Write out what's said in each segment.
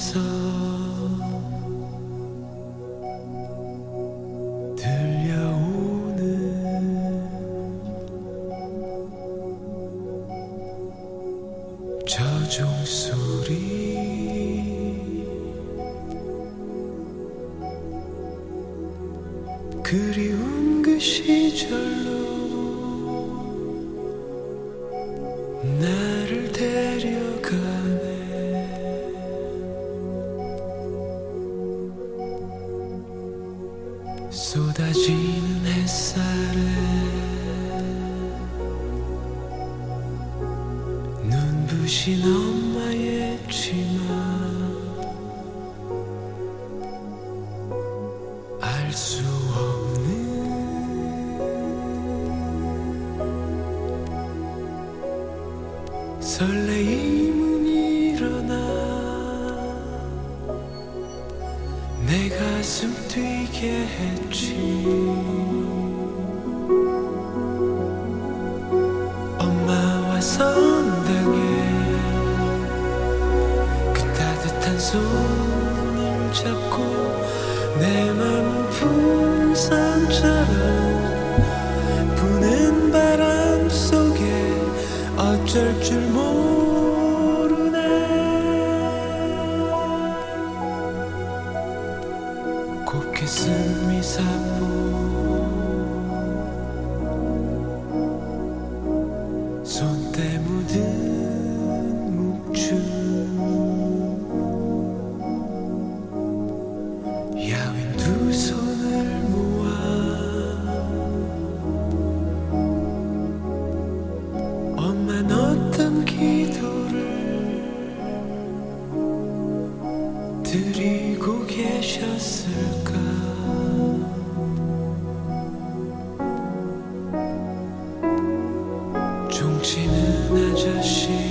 So. 带着心。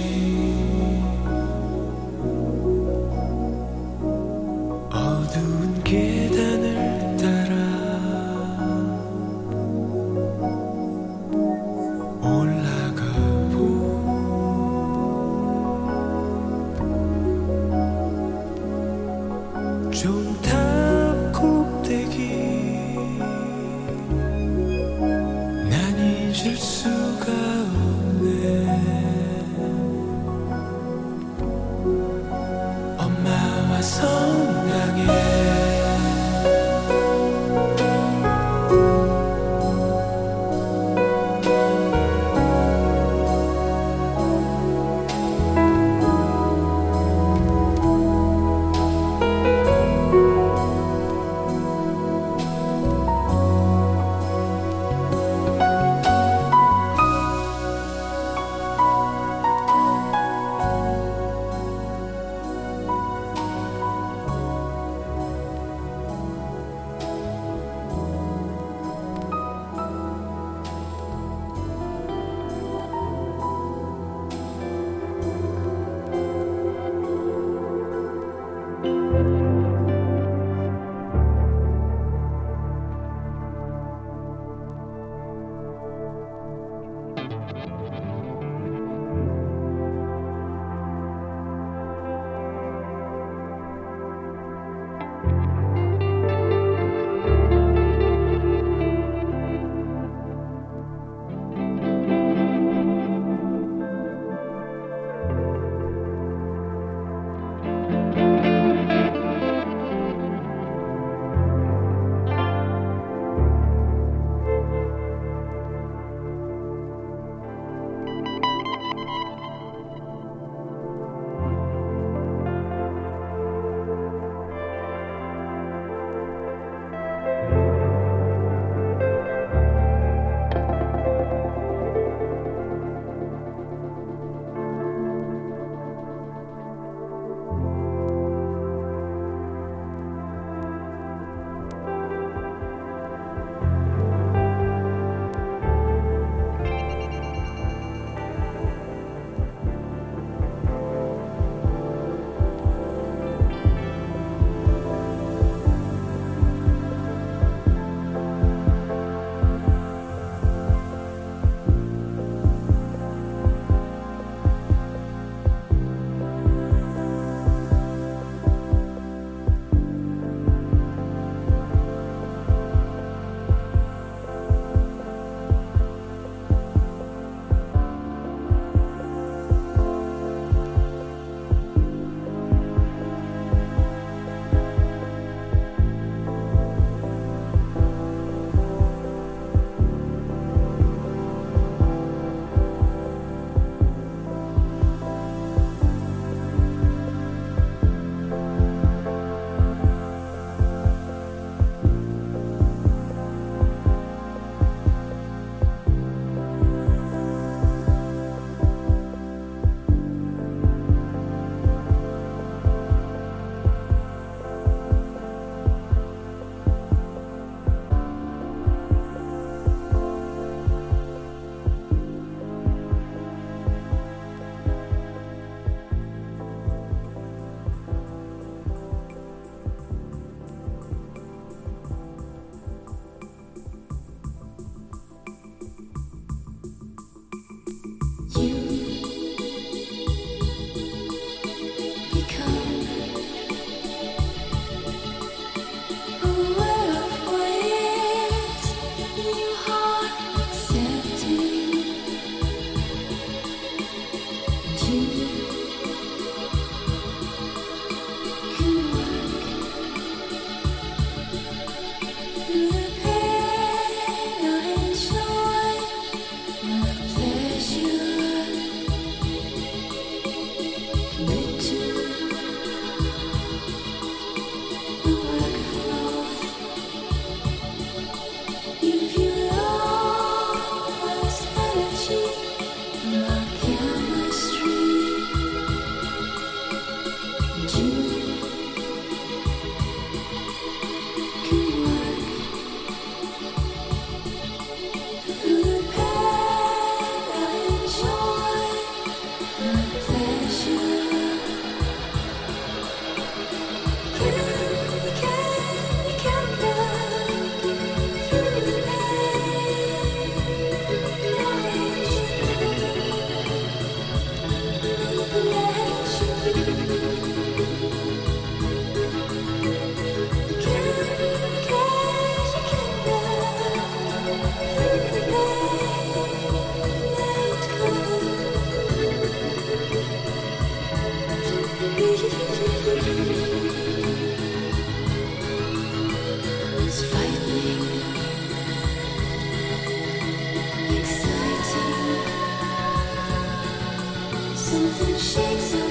Something shakes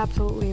absolutely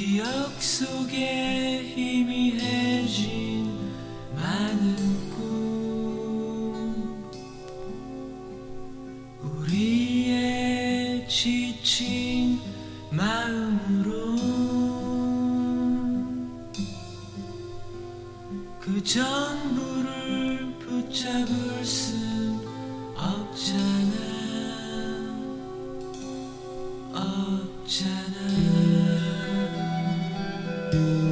기억 속에 희미해진 많은 꿈. 우리의 지친 마음으로 그 전부를 붙잡을 순 없잖아. 없잖아 Thank you.